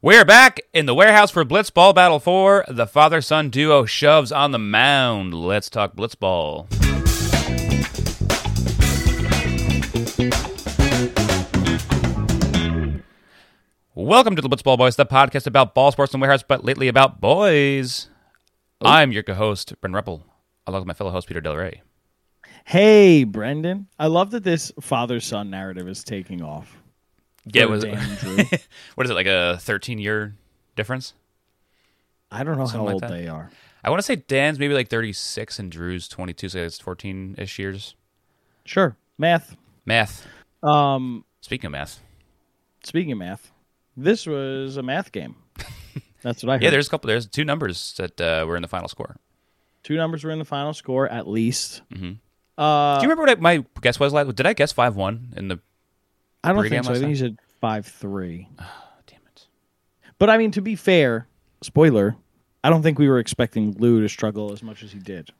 We're back in the warehouse for Blitzball Battle 4. The father son duo shoves on the mound. Let's talk Blitzball. Welcome to the Blitzball Boys, the podcast about ball sports and warehouse, but lately about boys. Oh. I'm your co-host, Brent Ruppel, along with my fellow host, Peter Del Rey. Hey, Brendan. I love that this father son narrative is taking off. Yeah, was Drew. what is it, like a 13 year difference? I don't know Something how old that. they are. I want to say Dan's maybe like 36 and Drew's 22, so it's 14 ish years. Sure. Math. Math. Um, Speaking of math. speaking of math, this was a math game. That's what I heard. Yeah, there's a couple, there's two numbers that uh, were in the final score. two numbers were in the final score at least. Mhm. Uh, Do you remember what my guess was Like, Did I guess 5 1 in the. I don't think so. I think you said five three. Oh, damn it. But I mean, to be fair, spoiler. I don't think we were expecting Lou to struggle as much as he did.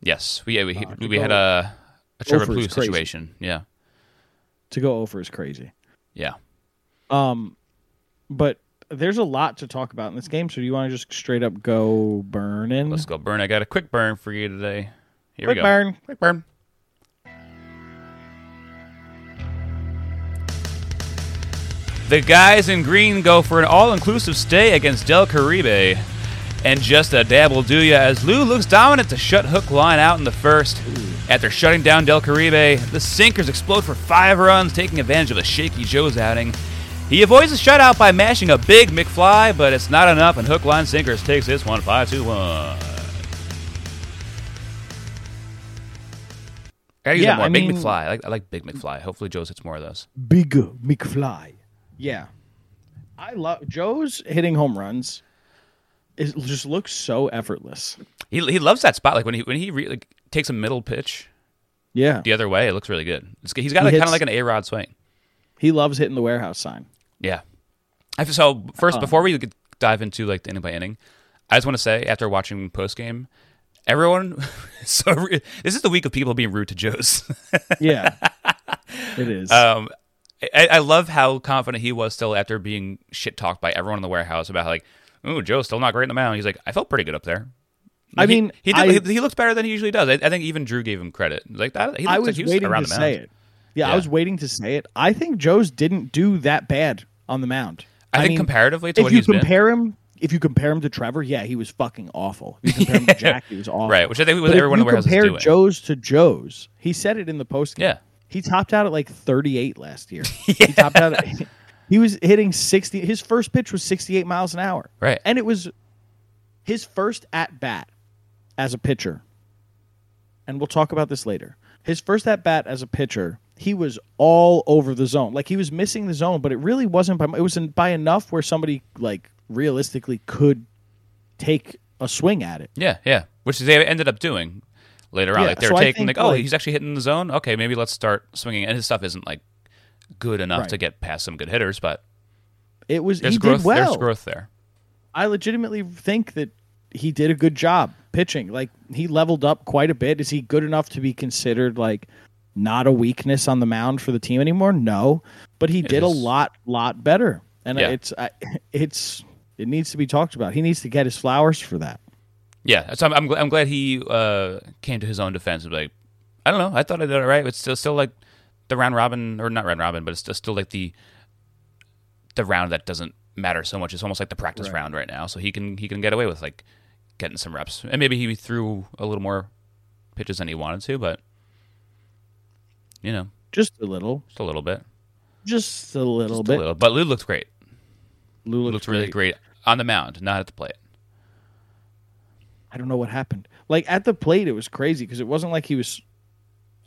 Yes, we, yeah, we, Uh, we, had a, a Trevor Plouffe crazy. situation. Yeah. To go over is crazy. Yeah. Um, but there's a lot to talk about in this game. So do you want to just straight up go burning? Let's go burn. I got a quick burn for you today. Here we Quick go. burn. Quick burn. The guys in green go for an all-inclusive stay against Del Caribe. And just a dab will do ya as Lou looks dominant to shut hook line out in the first. After shutting down Del Caribe, the sinkers explode for five runs, taking advantage of a shaky Joe's outing. He avoids the shutout by mashing a big McFly, but it's not enough, and hook line sinkers takes this one five two one. I gotta use Yeah, that more. I Big mean- McFly. I like, I like Big McFly. Hopefully, Joe's hits more of those. Big McFly. Yeah, I love Joe's hitting home runs. It just looks so effortless. He, he loves that spot. Like when he when he re, like, takes a middle pitch Yeah, the other way, it looks really good. It's, he's got He like, kind of like an A Rod swing. he loves hitting the warehouse sign. Yeah. I, so first, Uh-huh. before we dive into like the inning by inning, I just want to say after watching post game, everyone. so this is the week of people being rude to Joe's. Yeah, it is. um, I, I love how confident he was still after being shit talked by everyone in the warehouse about like, oh, Joe's still not great in the mound. He's like, I felt pretty good up there. I He- mean, he did, I- he, he looks better than he usually does. I, I think even Drew gave him credit. Like that, he I was like he was waiting around to the mound. say it. Yeah, Yeah. I was waiting to say it. I think Joe's didn't do that bad on the mound. I, think mean, comparatively to if what you he's been, compare him, if you compare him to Trevor, yeah, he was fucking awful. If you compare him to Jack, he was awful. right? Which I think was But if everyone in you the warehouse is compare. Joe's to Joe's, he said it in the post. Yeah. He topped out at like 38 last year. He topped out. At, he was hitting 60. His first pitch was 68 miles an hour. Right. and it was his first at bat as a pitcher. And we'll talk about this later. His first at bat as a pitcher, he was all over the zone. Like he was missing the zone, but it really wasn't by. It was by enough where somebody like realistically could take a swing at it. Yeah, yeah. Which they ended up doing later on. Yeah, like they so were taking think, like, oh, like- he's actually hitting the zone. Okay, maybe let's start swinging. And his stuff isn't like good enough Right. to get past some good hitters, but It was there's he growth. did well. There's growth there. I legitimately think that he did a good job pitching. Like he leveled up quite a bit. Is he good enough to be considered like not a weakness on the mound for the team anymore? No, but he did a lot, lot better. And Yeah. it's, it's, it needs to be talked about. He needs to get his flowers for that. Yeah, so I'm I'm, gl- I'm glad he uh, came to his own defense. and Like, I don't know, I thought I did it right. It's still still like the round robin, or not round robin, but it's still, still like the the round that doesn't matter so much. It's almost like the practice Right. round right now. So he can he can get away with like getting some reps, and maybe he threw a little more pitches than he wanted to, but you know, Just a little, just a little bit, just a little just bit. a little. But Lou looks great. Lou Lou looked looks really great on the mound, not at the plate. I don't know what happened. Like at the plate, it was crazy because it wasn't like he was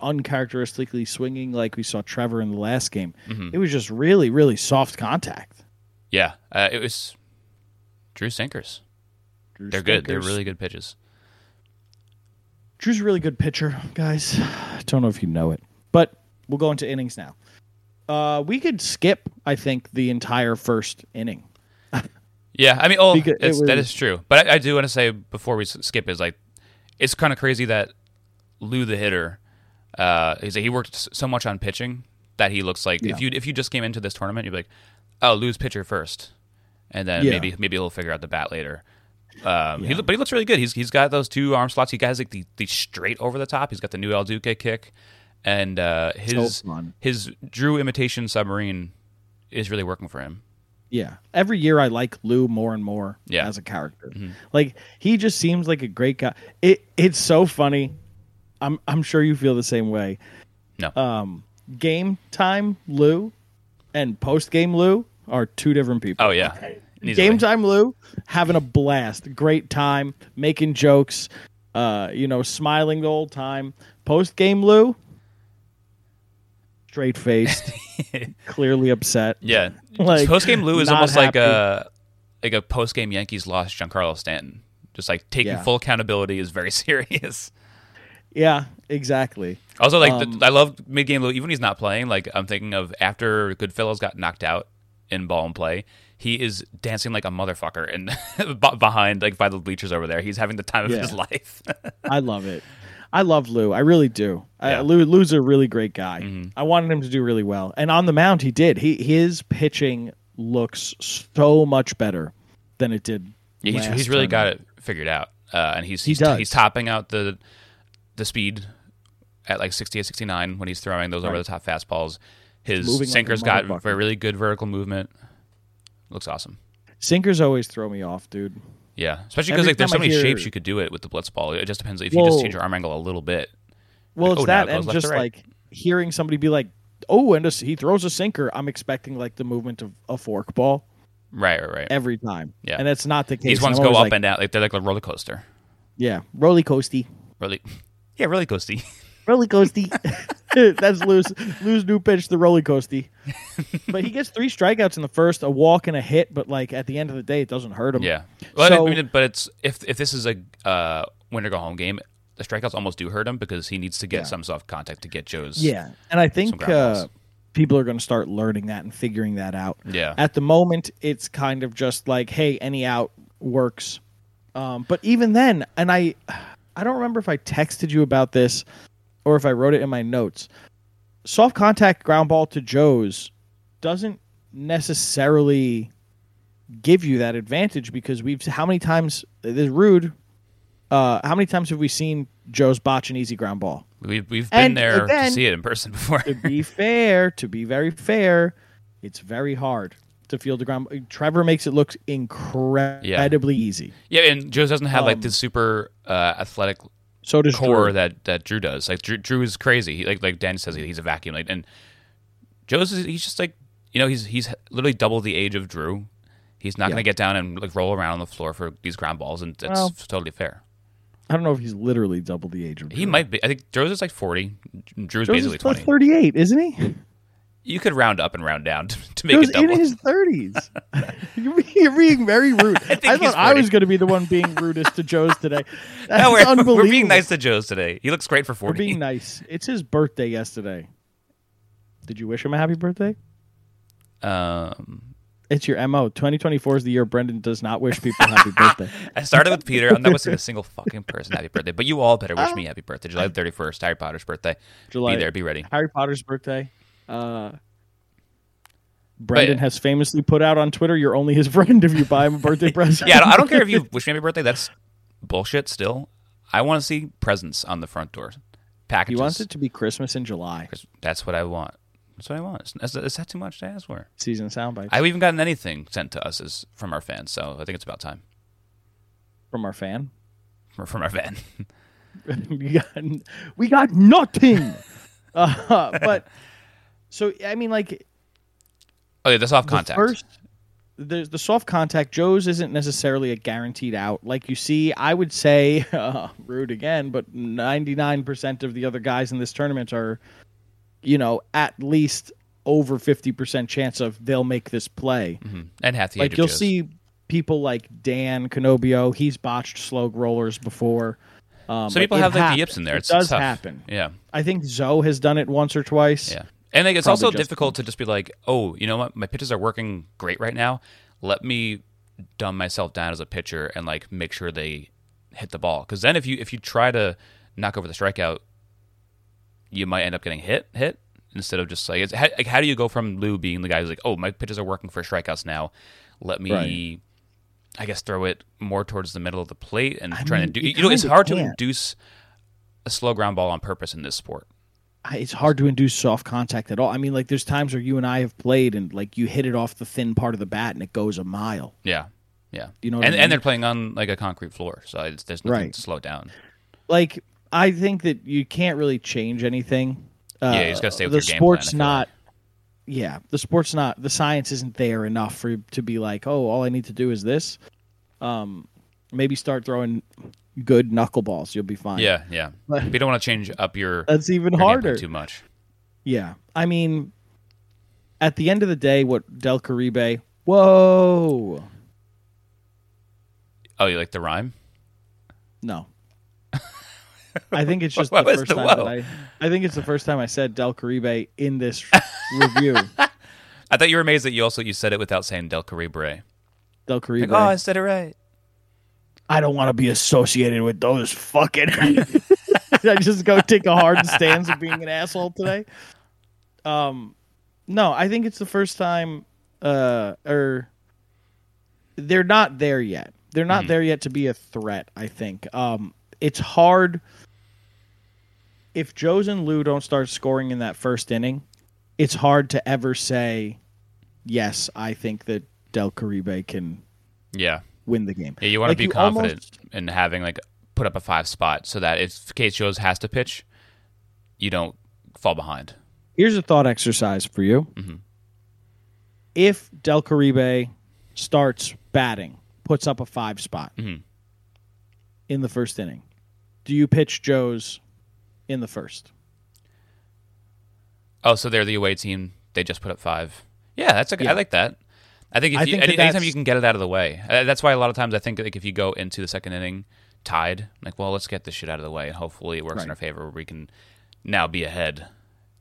uncharacteristically swinging like we saw Trevor in the last game. Mm-hmm. It was just really, really soft contact. Yeah, uh, it was Drew sinkers. Drew They're good. They're really good pitches. Drew's a really good pitcher, guys. I don't know if you know it, but we'll go into innings now. Uh, we could skip, I think, the entire first inning. Yeah, I mean, oh, was- is true. But I, I do want to say before we skip is like, it's kind of crazy that Lou the hitter, uh, is that he worked so much on pitching that he looks like Yeah. if you if you just came into this tournament, you'd be like, oh, Lou's pitcher first, and then Yeah. maybe maybe he'll figure out the bat later. Um, he, Yeah. look- but he looks really good. He's he's got those two arm slots. He has like the, the straight over the top. He's got the new El Duque kick, and uh, his fun. his Drew imitation submarine is really working for him. Yeah. Every year I like Lou more and more Yeah. Mm-hmm. as a character. Like he just seems like a great guy. It it's so funny. I'm I'm sure you feel the same way. No, Um game time Lou and post game Lou are two different people. oh yeah, Easily. Game time Lou having a blast, great time, making jokes, uh, you know, smiling the whole time. Post game Lou straight faced, clearly upset. Yeah, Like, post game Lou is almost like a like a post game Yankees lost Giancarlo Stanton. Just like taking Yeah. full accountability is very serious. Yeah, exactly. Also, like Um, the, I love mid game Lou. Even when he's not playing, like I'm thinking of after Goodfellas got knocked out in ball and play, he is dancing like a motherfucker and behind like by the bleachers over there. He's having the time of Yeah. his life. I love it. I love Lou. I really do. Yeah. Mm-hmm. Uh, Lou, Lou's a really great guy. I wanted him to do really well, and on the mound he did. He his pitching looks so much better than it did. Yeah, he's, he's really got it figured out, uh, and he's He he's, does. he's topping out the the speed at like 68, 69 when he's throwing those over the top fastballs. His sinker's like got really good vertical movement. Looks awesome. Sinkers always throw me off, dude. Yeah, especially because like there's so I many hear- shapes you could do it with the blitz ball. It just depends if you just change your arm angle a little bit. Well, Like, it's oh, that, it and just right. like hearing somebody be like, "Oh, and a, he throws a sinker." I'm expecting like the movement of a fork ball Right, right, right. every time. Yeah. and that's not the case. These ones go up like, and down. Like they're like a roller coaster. Yeah, roller coasty, Really, yeah, really coasty. roller coasty. that's Lou's Lou's new pitch, the roller coasty. but he gets three strikeouts in the first, a walk and a hit. But like at the end of the day, it doesn't hurt him. Yeah. Well, So- I mean, but it's if if this is a uh, winner go home game, the strikeouts almost do hurt him because he needs to get Yeah. some soft contact to get Joe's. Yeah, and I think uh, people are going to start learning that and figuring that out. Yeah. At the moment, it's kind of just like, hey, any out works. Um, but even then, and I, I don't remember if I texted you about this or if I wrote it in my notes. Soft contact ground ball to Joe's doesn't necessarily give you that advantage because we've how many times this is rude. Uh, how many times have we seen Joe's botch an easy ground ball? We've we've been And there to see it in person before. to be fair, to be very fair, it's very hard to field the ground. Trevor makes it look incredibly easy. yeah, and Joe's doesn't have like Um, this super uh, athletic So does core Drew. that that Drew does. Like Drew, Drew is crazy. He, like like Danny says, he's a vacuum. Like and Joe's he's just like you know he's he's literally double the age of Drew. He's not Yeah. going to get down and like roll around on the floor for these ground balls, and that's Well, totally fair. I don't know if he's literally double the age of. He might be. I think Joe's is like forty. Drew's Joe's basically is twenty. thirty-eight, isn't he? You could round up and round down to, to make Joe's it double. in his thirties. you're, being- very rude. I, he's thought I was going to be the one being rudest to Joe's today. That's no, we're, unbelievable. we're being nice to Joe's today. He looks great for 40 We're being nice. It's his birthday yesterday. Did you wish him a happy birthday? Um, It's your mo. 2024 is the year Brendan does not wish people happy birthday. I started with Peter. I'm not wishing a single fucking person happy birthday, but you all better wish me happy birthday. July 31st, Harry Potter's birthday. July Be there. Be ready. Harry Potter's birthday. Uh, Brendan But- has famously put out on Twitter, "You're only his friend if you buy him a birthday present." Yeah, I don't, I don't care if you wish me happy birthday. That's bullshit. Still, I want to see presents on the front door. he Packages. wants it to be Christmas in July. That's what I want. That's what I want. Is, is that too much to ask for? Season soundbites I've even gotten anything sent to us as from our fans, so I think it's about time from our fan. from, from our fan. we got we got nothing. uh, but so I mean, like Oh yeah, the soft the contact. first the the soft contact Joe's isn't necessarily a guaranteed out. Like you see, I would say uh, rude again, but ninety nine percent of the other guys in this tournament are, you know, at least over fifty percent chance of they'll make this play. Mhm. and half the Like you'll Joe's. see people like Dan Canobio. He's botched slow rollers before. Um, Some people have like the yips in there. It does tough. happen. Yeah, I think Zoe has done it once or twice. yeah. And like, it's also difficult to just be like, oh, you know what, my pitches are working great right now. Let me dumb myself down as a pitcher and like make sure they hit the ball. Because then if you if you try to knock over the strikeout, you might end up getting hit hit instead of just like, it's, how, like how do you go from Lou being the guy who's like, oh, my pitches are working for strikeouts now. Let me, Right. I guess, throw it more towards the middle of the plate and I trying mean, to do. you You know, it's hard to can't. induce a slow ground ball on purpose in this sport. It's hard to induce soft contact at all. I mean, like there's times where you and I have played and like you hit it off the thin part of the bat and it goes a mile. Yeah, yeah. You know what and I mean? and they're playing on like a concrete floor, so it's, there's nothing Right. to slow down. Like I think that you can't really change anything. Uh, Yeah, you just gotta stay with the your game sport's plan, not. Yeah, the sport's not. The science isn't there enough for to be like, oh, all I need to do is this. Um, maybe start throwing good knuckleballs. You'll be fine. Yeah, yeah. But- you don't want to change up your, that's even your harder. too much. Yeah, I mean, at the end of the day, what Del Caribe? Whoa, Oh, you like the rhyme? no. I think it's just What the first the time that I. I think it's the first time I said Del Caribe in this review. I thought you were amazed that you also you said it without saying Del Caribe. Del Caribe. Like, oh, I said it right. I don't want to be associated with those fucking. I just go take a hard stance of being an asshole today. Um, no, I think it's the first time, uh, or they're not there yet. They're not there yet to be a threat. I think. Um, it's hard if Joes and Lou don't start scoring in that first inning. It's hard to ever say, yes, I think that Del Caribe can Yeah, win the game. yeah. You want Like, to be confident almost- in having like put up a five spot so that if Case Jones has to pitch, you don't fall behind. Here's a thought exercise for you. Mhm. If Del Caribe starts batting, puts up a five spot Mhm. in the first inning, do you pitch Joe's in the first? Oh, so they're the away team. They just put up five. Yeah, that's okay. Yeah. I like that. I think if I you, think that any, anytime you can get it out of the way, uh, that's why a lot of times I think like if you go into the second inning tied, like well, let's get this shit out of the way, and hopefully it works in our favor. Where we can now be ahead,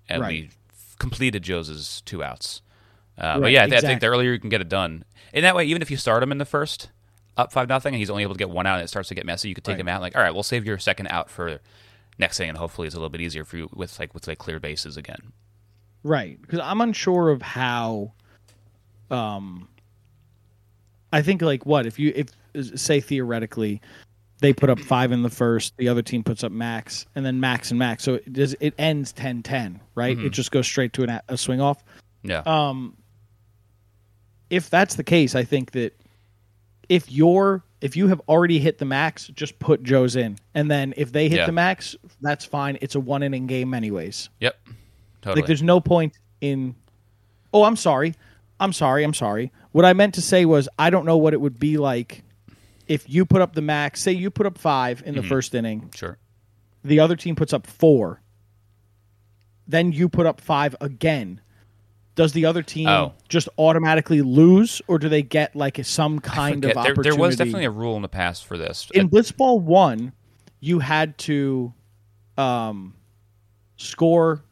and Right. we completed Joe's two outs. Uh, But Right, yeah, I, thi- I think the earlier you can get it done, in that way, even if you start him in the first, up five nothing, and he's only able to get one out, and it starts to get messy, you could take Right. him out. Like, all right, we'll save your second out for next thing, and hopefully it's a little bit easier for you with like with like clear bases again. Right, because I'm unsure of how. Um, I think like what if you if say theoretically, they put up five in the first, the other team puts up max, and then max and max, so it does it ends 10-10, right? Mm-hmm. It just goes straight to an, a- a swing off. Yeah. Um, if that's the case, I think that if you're if you have already hit the max, just put Joe's in, and then if they hit Yeah. the max, that's fine. It's a one inning game, anyways. Yep. Totally. Like, there's no point in. Oh, I'm sorry. I'm sorry. I'm sorry. What I meant to say was, I don't know what it would be like if you put up the max. Say you put up five in the Mm-hmm. first inning, sure. the other team puts up four. Then you put up five again. Does the other team Oh. just automatically lose, or do they get like some kind of there, opportunity? there was definitely a rule in the past for this. in Blitzball one, you had to um, score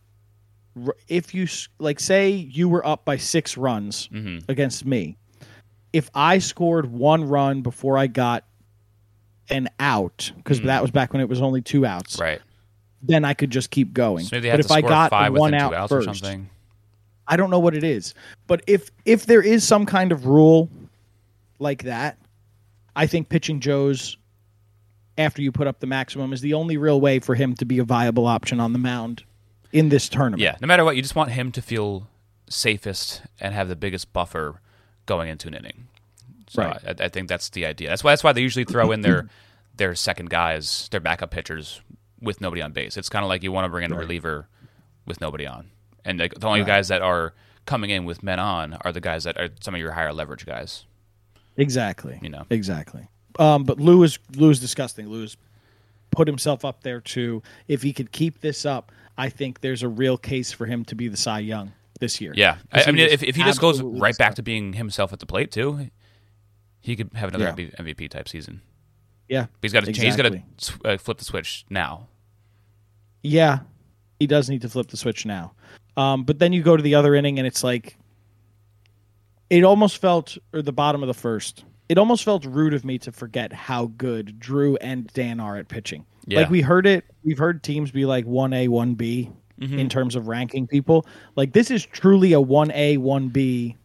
if you like say you were up by six runs hmm against me. If I scored one run before I got an out, because that was back when it was only two outs. Right. then I could just keep going. So but if I got five one out outs first, or something. I don't know what it is, but if if there is some kind of rule like that, I think pitching Joe's after you put up the maximum is the only real way for him to be a viable option on the mound in this tournament. Yeah. No matter what, you just want him to feel safest and have the biggest buffer going into an inning. So Right. I, I think that's the idea. That's why. That's why they usually throw in their their second guys, their backup pitchers, with nobody on base. It's kind of like you want to bring in a reliever with nobody on, and like, the only Right. guys that are coming in with men on are the guys that are some of your higher leverage guys. Exactly. You know. Exactly. Um, but Lou is Lou is disgusting. Lou has put himself up there too. If he could keep this up, I think there's a real case for him to be the Cy Young this year. Yeah, I, I mean, if, if he just goes right back to being himself at the plate too, he could have another Yeah. MVP type season. Yeah. But he's got to he's got to uh, flip the switch now. Yeah, he does need to flip the switch now. Um, but then you go to the other inning, and it's like it almost felt, or the bottom of the first, it almost felt rude of me to forget how good Drew and Dan are at pitching. Yeah. Like we heard it, we've heard teams be like one A, one B Mm-hmm. in terms of ranking people. Like this is truly a one A, one B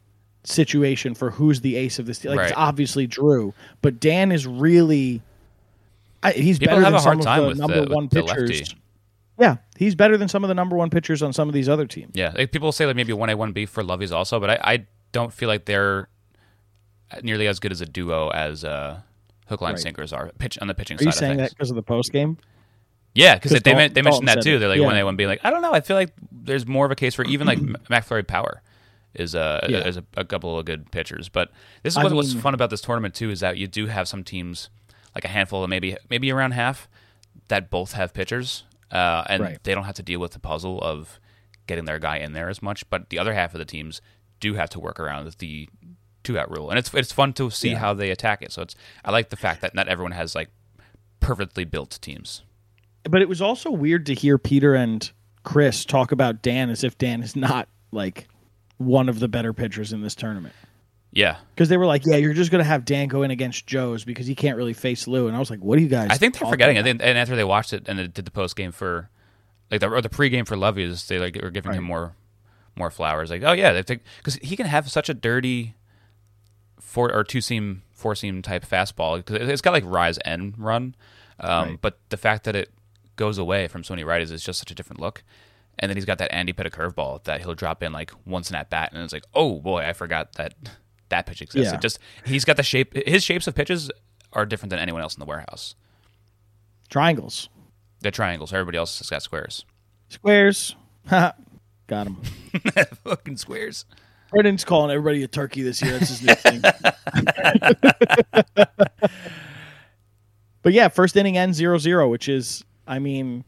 situation for who's the ace of this team. Like it's obviously Drew, but Dan is really I, he's People better have than a hard some time of the the- number with one pitchers. Yeah, he's better than some of the number one pitchers on some of these other teams. Yeah, like people say like maybe one A one B for Lovey's also, but I, I don't feel like they're nearly as good as a duo as uh, hook line Right. sinkers are pitch on the pitching side. Are you saying of that because of the post game? Yeah, because they, they mentioned Dalton that too. it. They're like Yeah. one A one B. Like I don't know. I feel like there's more of a case for even like McFlurry Power is uh Yeah. is a, a couple of good pitchers. But this is what, what's fun about this tournament too is that you do have some teams like a handful of maybe maybe around half that both have pitchers, uh, and Right. they don't have to deal with the puzzle of getting their guy in there as much. But the other half of the teams do have to work around the two that rule, and it's it's fun to see Yeah. how they attack it. So it's I like the fact that not everyone has like perfectly built teams. But it was also weird to hear Peter and Chris talk about Dan as if Dan is not like one of the better pitchers in this tournament. Yeah, Because they were like, "Yeah, you're just gonna have Dan go in against Joe's because he can't really face Lou." And I was like, "What are you guys?" I think they're forgetting it. about? And after they watched it and they did the post game for, like the or the pregame for Lovey's, they like were giving him more, more flowers. Like, oh yeah, they think because he can have such a dirty, four or two seam, four seam type fastball because it's got like rise and run, um, Right. but the fact that it goes away from so many righties is just such a different look. And then he's got that Andy Pettitte curveball that he'll drop in like once in at bat, and it's like, oh boy, I forgot that that pitch exists. Yeah. It just he's got the shape. His shapes of pitches are different than anyone else in the warehouse. triangles, They're triangles. Everybody else has got squares. squares. Ha, Got him. Fucking squares. Brendan's calling everybody a turkey this year. That's his new thing. but yeah, first inning ends 0 0, which is, I mean,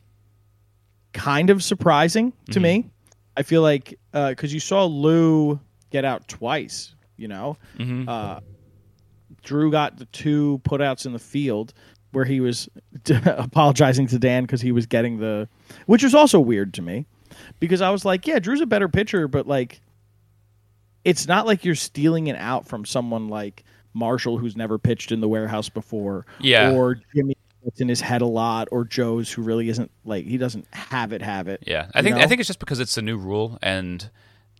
kind of surprising to me. I feel like, because you saw Lou get out twice, you know? Mhm. Uh, Drew got the two putouts in the field where he was apologizing to Dan because he was getting the, which was also weird to me because I was like, yeah, Drew's a better pitcher, but like, it's not like you're stealing it out from someone like Marshall who's never pitched in the warehouse before, Yeah. or Jimmy that's in his head a lot, or Joe's who really isn't like he doesn't have it, have it. Yeah, I think know? I think it's just because it's a new rule, and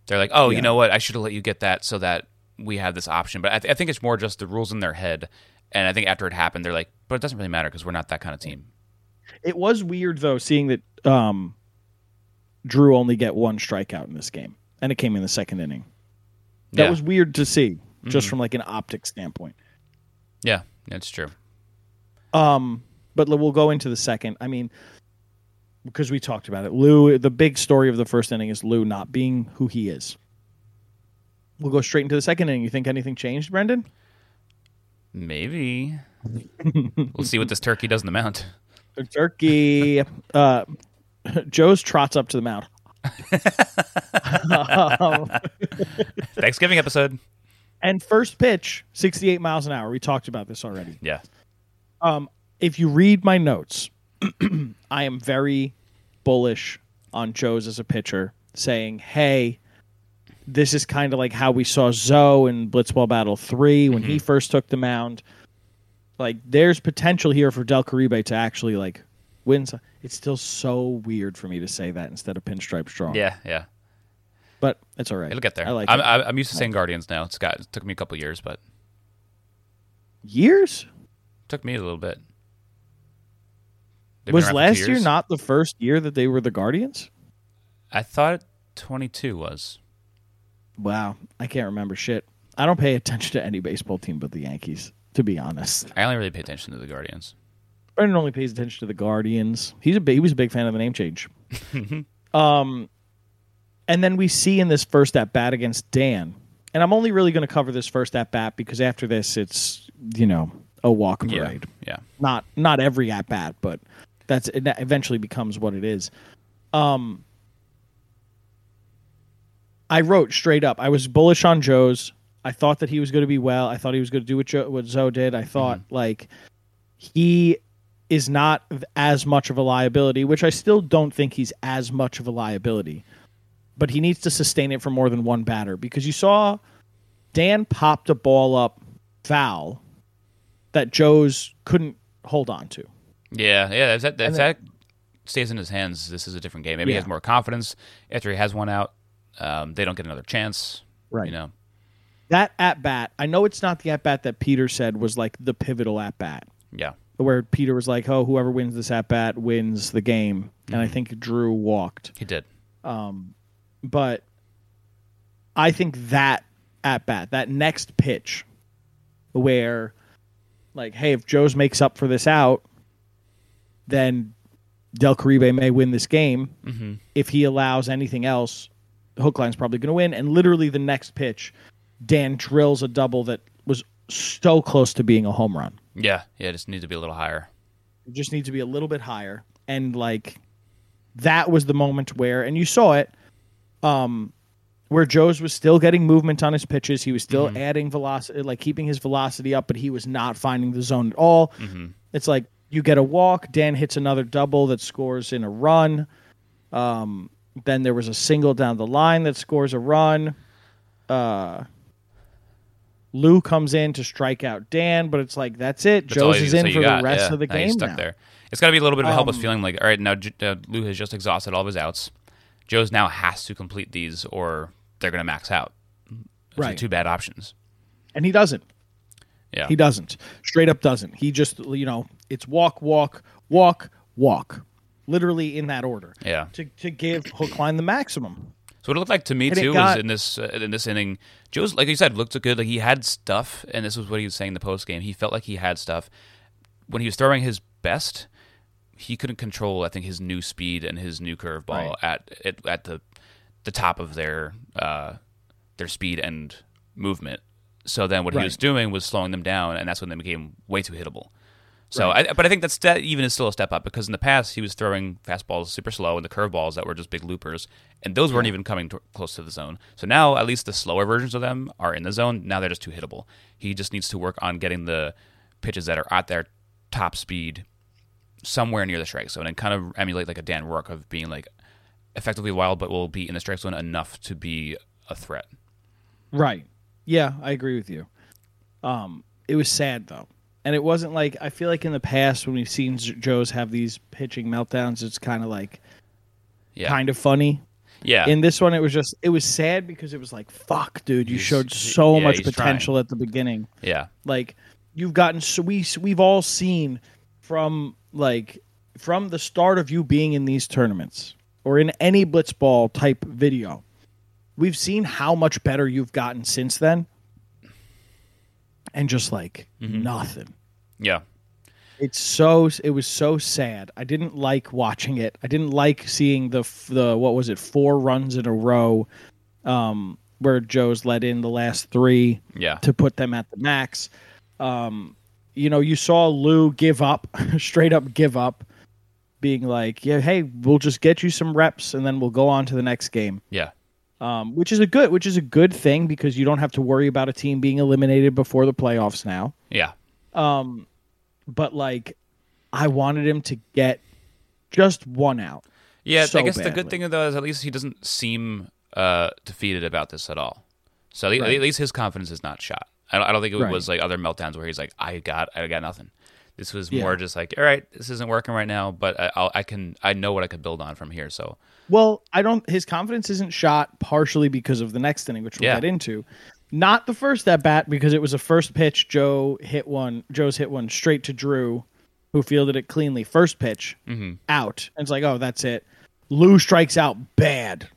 they're like, oh, Yeah. you know what? I should have let you get that so that we have this option. But I, th- I think it's more just the rules in their head, and I think after it happened, they're like, but it doesn't really matter because we're not that kind of team. It was weird though, seeing that um, Drew only get one strikeout in this game, and it came in the second inning. That yeah, was weird to see, just Mhm. from like an optic standpoint. yeah, that's true. Um, but we'll go into the second. I mean, because we talked about it, Lou. The big story of the first inning is Lou not being who he is. We'll go straight into the second inning. You think anything changed, Brendan? Maybe we'll see what this turkey does in the mount. Turkey. uh, Joe's trots up to the mound. Um, Thanksgiving episode. and first pitch, sixty-eight miles an hour. We talked about this already. Yeah, Um, if you read my notes, I am very bullish on Joe's as a pitcher, saying, "Hey, this is kind of like how we saw Zoe in Blitzball Battle Three when he first took the mound. Like, there's potential here for Del Caribe to actually like win. Some. It's still so weird for me to say that instead of Pinstripe Strong. yeah, yeah. but it's all right. It'll get there. I like I'm, it. I'm used to saying Guardians now. It's got it took me a couple years, but years. took me a little bit. They've Was around for two last year not the first year that they were the Guardians? I thought 22 was. Wow, I can't remember shit. I don't pay attention to any baseball team but the Yankees, to be honest. I only really pay attention to the Guardians. Brendan only pays attention to the Guardians. He's a big, he was a big fan of the name change. um, and then we see in this first at bat against Dan, and I'm only really going to cover this first at bat because after this, it's you know a walk parade. yeah. Not not every at bat, but that's it eventually becomes what it is. Um, I wrote straight up. I was bullish on Joe's. I thought that he was going to be well. I thought he was going to do what Joe, what Zoe did. I thought like he is not as much of a liability, which I still don't think he's as much of a liability. But he needs to sustain it for more than one batter because you saw Dan popped a ball up foul that Joe's couldn't hold on to. Yeah, yeah. If that, if that stays in his hands, this is a different game. Maybe he has more confidence after he has one out. Um, they don't get another chance. Right. You know. that at bat. I know it's not the at bat that Peter said was like the pivotal at bat, Yeah. Where Peter was like, "Oh, whoever wins this at bat wins the game," and I mm-hmm. think Drew walked. He did. Um, but I think that at bat, that next pitch, where like, hey, if Joe's makes up for this out, then Del Caribe may win this game. Mm-hmm. If he allows anything else, Hookline's probably going to win. And literally the next pitch, Dan drills a double that was so close to being a home run. Yeah. Yeah. It just needs to be a little higher. It just needs to be a little bit higher. And like that was the moment where and you saw it um where Joe's was still getting movement on his pitches. He was still adding velocity like keeping his velocity up, but he was not finding the zone at all. It's like you get a walk, Dan hits another double that scores in a run. Um then there was a single down the line that scores a run. Uh Lou comes in to strike out Dan, but it's like that's it. That's Joe's is in for got. the rest Yeah. of the Now he's game stuck now. there. It's got to be a little bit of a helpless Um, feeling like, all right, now J- uh, Lou has just exhausted all of his outs. Joe's now has to complete these or they're going to max out. Those are Right. two bad options. And he doesn't. Yeah. He doesn't. Straight up doesn't. He just you know, it's walk, walk, walk, walk. Literally in that order. Yeah. To to give Hookline the maximum. So what it looked like to me And too got- was in this uh, in this inning, Joe's like you said looked good. Like he had stuff, and this was what he was saying in the post game. He felt like he had stuff when he was throwing his best. He couldn't control, I think, his new speed and his new curveball Right. at, at at the the top of their uh, their speed and movement. So then what he was doing was slowing them down, and that's when they became way too hittable. So, I, but I think that's that even is still a step up because in the past he was throwing fastballs super slow and the curveballs that were just big loopers, and those weren't even coming to, close to the zone. So now at least the slower versions of them are in the zone. Now they're just too hittable. He just needs to work on getting the pitches that are at their top speed somewhere near the strike zone and kind of emulate like a Dan Rourke of being like effectively wild, but will be in the strike zone enough to be a threat. Right. Yeah, I agree with you. Um, it was sad though, and it wasn't like I feel like in the past when we've seen Joe's have these pitching meltdowns, it's kind of like Yeah, kind of funny. yeah, In this one, it was just it was sad because it was like, "Fuck, dude, you He's- showed so yeah, much potential at the beginning." yeah, Like you've gotten so we we've all seen from like from the start of you being in these tournaments or in any blitzball type video. We've seen how much better you've gotten since then. And just like nothing. yeah. It's so it was so sad. I didn't like watching it. I didn't like seeing the the what was it four runs in a row, um, where Joe's let in the last three Yeah. to put them at the max. Um, you know, you saw Lou give up, straight up give up, being like, "Yeah, hey, we'll just get you some reps and then we'll go on to the next game." Yeah. Um, which is a good, which is a good thing because you don't have to worry about a team being eliminated before the playoffs now Yeah. Um, but like I wanted him to get just one out. Yeah, so I guess the good thing though is at least he doesn't seem uh, defeated about this at all. So at, Right. at least his confidence is not shot. I don't, I don't think it Right. was like other meltdowns where he's like, "I got, I got nothing." This was Yeah. more just like, "All right, this isn't working right now, but I, I'll, I can, I know what I could build on from here." So Well, I don't. His confidence isn't shot partially because of the next inning, which we'll Yeah. get into. Not the first at bat because it was a first pitch. Joe hit one. Joe's hit one straight to Drew, who fielded it cleanly. First pitch Mm-hmm. out, and it's like, oh, that's it. Lou strikes out bad.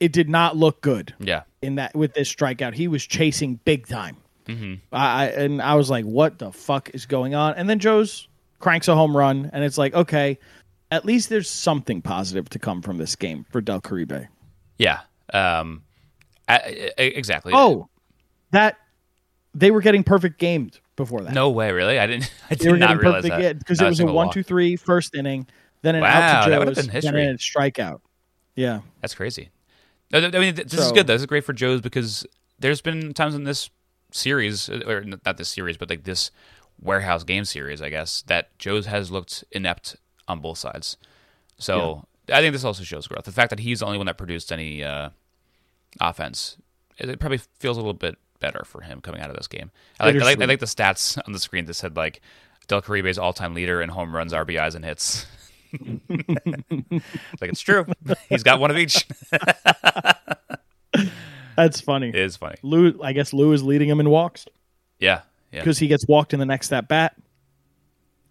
It did not look good. yeah, in that with this strikeout. He was chasing big time. Mm-hmm. I and I was like, "What the fuck is going on?" And then Joe's cranks a home run, and it's like, okay, at least there's something positive to come from this game for Del Caribe. yeah, um, I, I- exactly. Oh, that they were getting perfect gamed before that. no way, really? I didn't, I did not realize that because it was a single one, walk. two, three first inning, then an Wow, out to that Joe's, been then a strikeout. Yeah, That's crazy. I mean, th- this is So- good. This is great for Joe's because there's been times in this series, or not this series, but like this warehouse game series, I guess, that Joe's has looked inept on both sides. So I think this also shows growth. The fact that he's the only one that produced any uh, offense, it, probably feels a little bit better for him coming out of this game. I like, I like, I like the stats on the screen that said like Del Caribe's all-time leader in home runs, RBIs, and hits. like it's true. He's got one of each. That's funny. It is funny. Lou, I guess Lou is leading him in walks Yeah. Yeah. because he gets walked in the next at bat.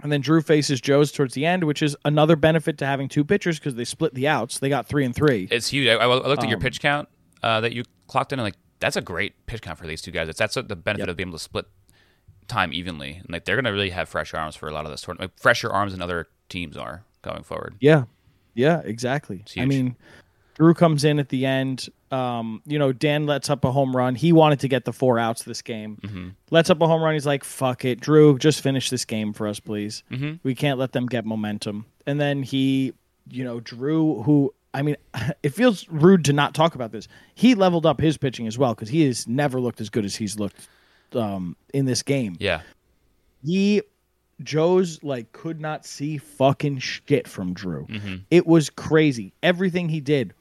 And then Drew faces Joe's towards the end, which is another benefit to having two pitchers because they split the outs. They got three and three. It's huge. I, I looked at your Um, pitch count uh, that you clocked in, and like that's a great pitch count for these two guys. It's that's the benefit Yep. of being able to split time evenly, and like they're gonna really have fresh arms for a lot of this tournament, like, fresher arms than other teams are going forward. Yeah, yeah, exactly. I huge. mean, Drew comes in at the end. Um, you know, Dan lets up a home run. He wanted to get the four outs this game. Mm-hmm. Lets up a home run. He's like, "Fuck it, Drew, just finish this game for us, please. Mhm. We can't let them get momentum." And then he, you know, Drew, who I mean, it feels rude to not talk about this. He leveled up his pitching as well because he has never looked as good as he's looked um, in this game Yeah. he Joe's like could not see fucking shit from Drew. Mm-hmm. It was crazy. Everything he did.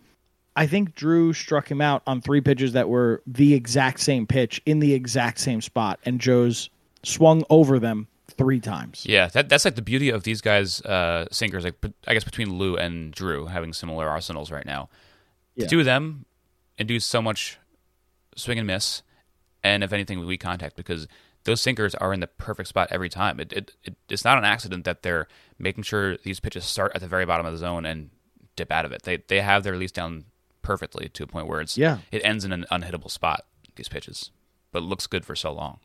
I think Drew struck him out on three pitches that were the exact same pitch in the exact same spot, and Joe's swung over them three times. Yeah, that, that's like the beauty of these guys' uh, sinkers. Like I guess between Lou and Drew having similar arsenals right now, Yeah. the two of them induce so much swing and miss, and if anything, weak contact because those sinkers are in the perfect spot every time. It, it, it it's not an accident that they're making sure these pitches start at the very bottom of the zone and dip out of it. They they have their release down perfectly to a point where it's Yeah. it ends in an unhittable spot. These pitches, but it looks good for so long.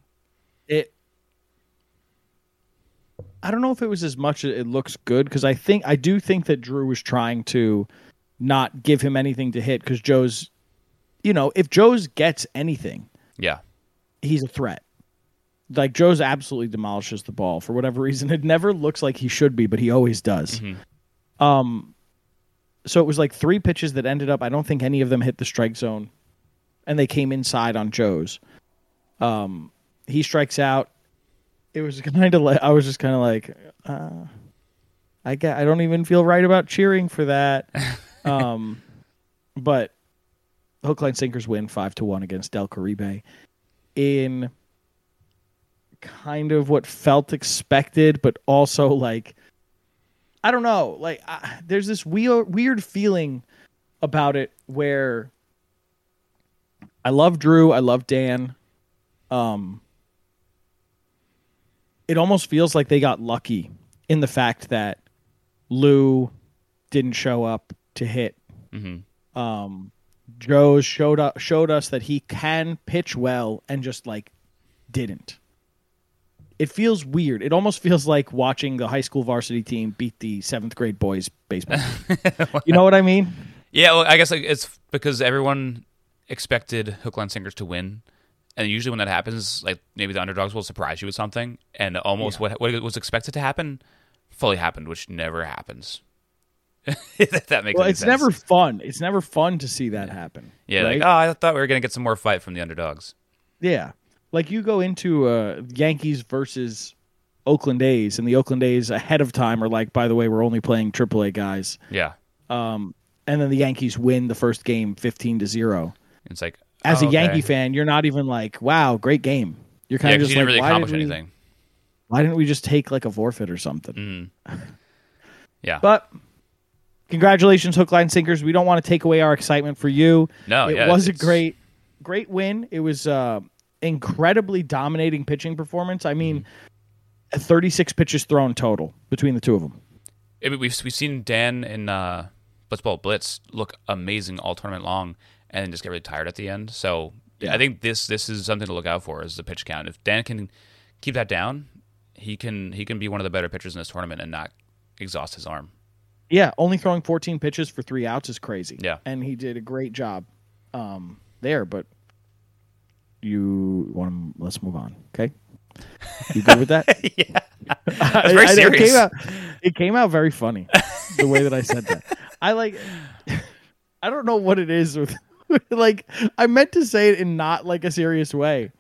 It. I don't know if it was as much as it looks good because I think I do think that Drew was trying to not give him anything to hit because Joe's, you know, if Joe's gets anything, Yeah, he's a threat. Like Joe's absolutely demolishes the ball for whatever reason. It never looks like he should be, but he always does. Um, so it was like three pitches that ended up. I don't think any of them hit the strike zone, and they came inside on Joe's. Um, he strikes out. It was kind of like I was just kind of like, uh, I get. I don't even feel right about cheering for that. um, but hook line sinkers win five to one against Del Caribe in kind of what felt expected, but also like I don't know, like I, there's this weird weird feeling about it where I love Drew, I love Dan. Um, it almost feels like they got lucky in the fact that Lou didn't show up to hit hmm um Joe showed up showed us that he can pitch well and just like didn't. It feels weird. It almost feels like watching the high school varsity team beat the seventh grade boys baseball. team. you know what I mean? Yeah, well, I guess like, it's because everyone expected hook line sinkers to win, and usually when that happens, like maybe the underdogs will surprise you with something, and almost what what was expected to happen fully happened, which never happens. if that makes sense. Well, it's sense. never fun. It's never fun to see that happen. yeah, right? like oh, I thought we were gonna get some more fight from the underdogs. Yeah. Like you go into uh, Yankees versus Oakland A's, and the Oakland A's ahead of time are like, by the way, we're only playing AAA guys. Yeah, Um, and then the Yankees win the first game 15 to 0. it's like As oh, a Yankee okay. fan, you're not even like, wow, great game. You're kind yeah, of just like, really why, didn't we, anything. why didn't we just take like a forfeit or something? Mm. Yeah, But congratulations, hook, line, sinkers. We don't want to take away our excitement for you. no, it yeah, was a great, great win. It was uh, incredibly dominating pitching performance. I mean, Mm-hmm. 36 pitches thrown total between the two of them. I mean, we've we've seen Dan in uh, Blitzball Blitz look amazing all tournament long, and just get really tired at the end. So Yeah. I think this this is something to look out for is the pitch count. If Dan can keep that down, he can he can be one of the better pitchers in this tournament and not exhaust his arm. Yeah, only throwing 14 pitches for three outs is crazy. Yeah. and he did a great job um, there. But you want to let's move on, okay? You good with that? yeah, That's very I- I- It serious. came, out, it came out very funny the way that I said that. I like. I don't know what it is with. like I meant to say it in not like a serious way.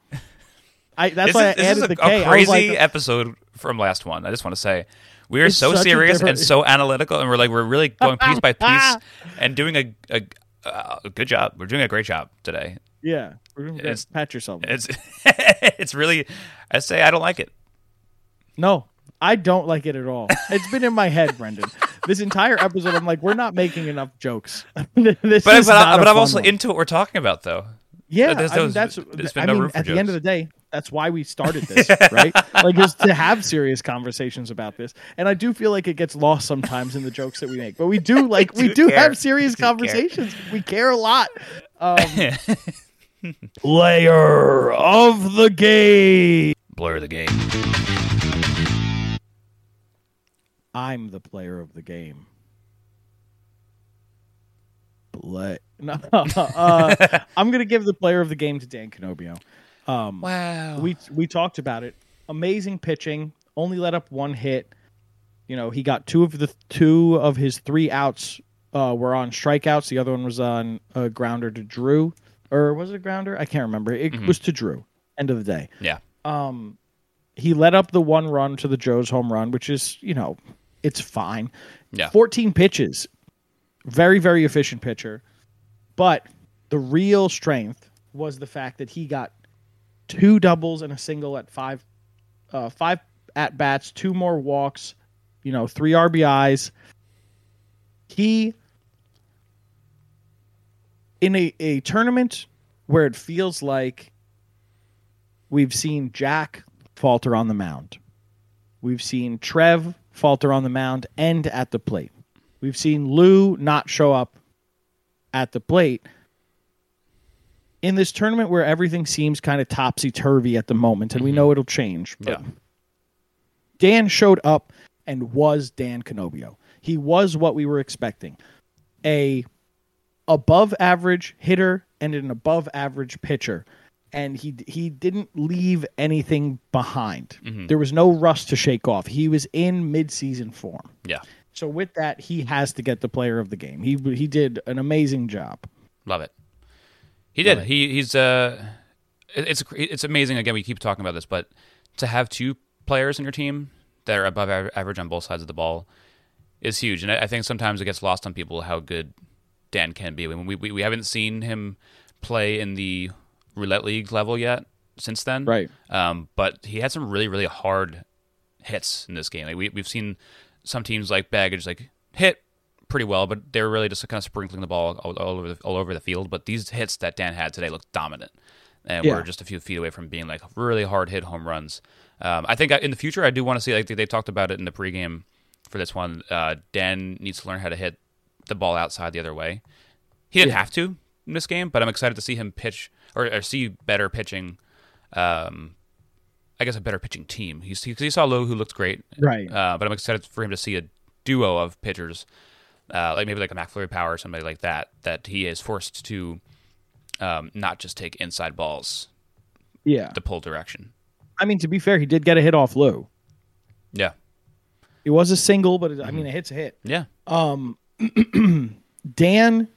I that's this why is, I added a, the a K. I was crazy like, episode from last one. I just want to say. We are so serious different- and so analytical, and we're like we're really going piece by piece and doing a a, a good job. We're doing a great job today. Yeah, we're gonna It's- pat yourself. It's it's really I say I don't like it. No, I don't like it at all. It's been in my head, Brendan. This entire episode, I'm like, we're not making enough jokes. this But but, I, but I'm also one. into what we're talking about though. Yeah, There's- I mean, that's. there's been I no mean, room for at the end of the day, that's why we started this, right? like, is to have serious conversations about this. And I do feel like it gets lost sometimes in the jokes that we make, but we do like we do do care. have serious We do care. conversations. We care a lot. Um, player of the game. Blur the game. I'm the player of the game. Play. No, uh, I'm gonna give the player of the game to Dan Canobio. Um, Wow. we we talked about it. Amazing pitching. Only let up one hit. You know, he got two of the two of his three outs uh, were on strikeouts. The other one was on a grounder to Drew, or was it a grounder? I can't remember. It was to Drew. End of the day. yeah. Um, he led up the one run to the Joe's home run, which is you know, it's fine. Yeah. 14 pitches. Very, very efficient pitcher. But the real strength was the fact that he got two doubles and a single at five uh, five at bats, two more walks, you know, three RBIs. He in a, a tournament where it feels like we've seen Jack falter on the mound. We've seen Trev falter on the mound and at the plate. We've seen Lou not show up at the plate. In this tournament where everything seems kind of topsy turvy at the moment, and we mm-hmm. know it'll change. Yeah. Dan showed up and was Dan Canobio. He was what we were expecting. A above average hitter and an above average pitcher. And he he didn't leave anything behind. There was no rust to shake off. He was in midseason form. Yeah. So with that, he has to get the player of the game. He he did an amazing job. Love it. He did. It. He he's uh, it- it's it's amazing. Again, we keep talking about this, but to have two players in your team that are above average on both sides of the ball is huge. And I think sometimes it gets lost on people how good Dan can be. We we, we haven't seen him play in the roulette league level yet since then, Right. Um, but he had some really really hard hits in this game. Like we we've seen some teams like Baggage like hit pretty well, but they're really just kind of sprinkling the ball all, all over the, all over the field. But these hits that Dan had today looked dominant, and Yeah. we're just a few feet away from being like really hard hit home runs. Um, I think I- in the future I do want to see like they, they talked about it in the pregame for this one. Uh, Dan needs to learn how to hit the ball outside the other way. He didn't Yeah. have to in this game, but I'm excited to see him pitch or, or see better pitching. Um, I guess a better pitching team. He's because he saw Lou who looked great, Right. uh, but I'm excited for him to see a duo of pitchers, uh, like maybe like a McFlurry Power or somebody like that, that he is forced to um, not just take inside balls Yeah. the pull direction. I mean, to be fair, he did get a hit off Lou. Yeah, It was a single, but it, I mean, a hit's a hit. yeah, Um, Dan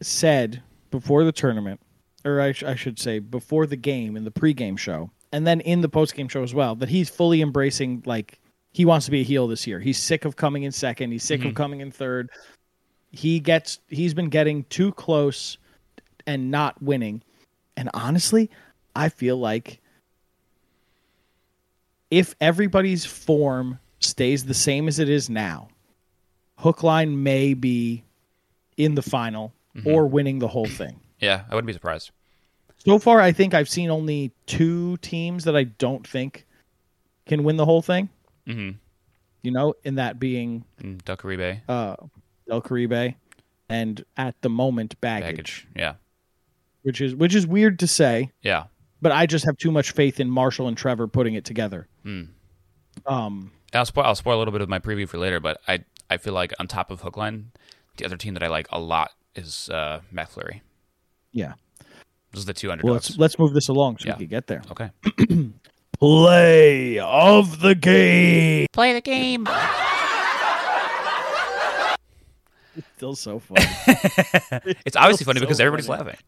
said before the tournament, or I, sh- I should say before the game in the pregame show, and then in the postgame show as well, that he's fully embracing like he wants to be a heel this year. He's sick of coming in second. He's sick of mm-hmm. coming in third. He gets he's been getting too close and not winning. And honestly, I feel like if everybody's form stays the same as it is now, Hookline may be in the final or winning the whole thing. yeah. I wouldn't be surprised. So far, I think I've seen only two teams that I don't think can win the whole thing. hmm You know, in that being Del Caribe uh, El Caribe and at the moment baggage, baggage. Yeah, which is which is weird to say, yeah. but I just have too much faith in Marshall and Trevor putting it together. Mm. Um, I'll spoil, I'll spoil a little bit of my preview for later, but I I feel like on top of Hookline, the other team that I like a lot is uh, McFlurry. yeah. Those are the two Well, let's let's move this along so Yeah. we can get there. okay. Play of the game. Play the game. It's still so funny. It's obviously so funny because everybody's funny. laughing.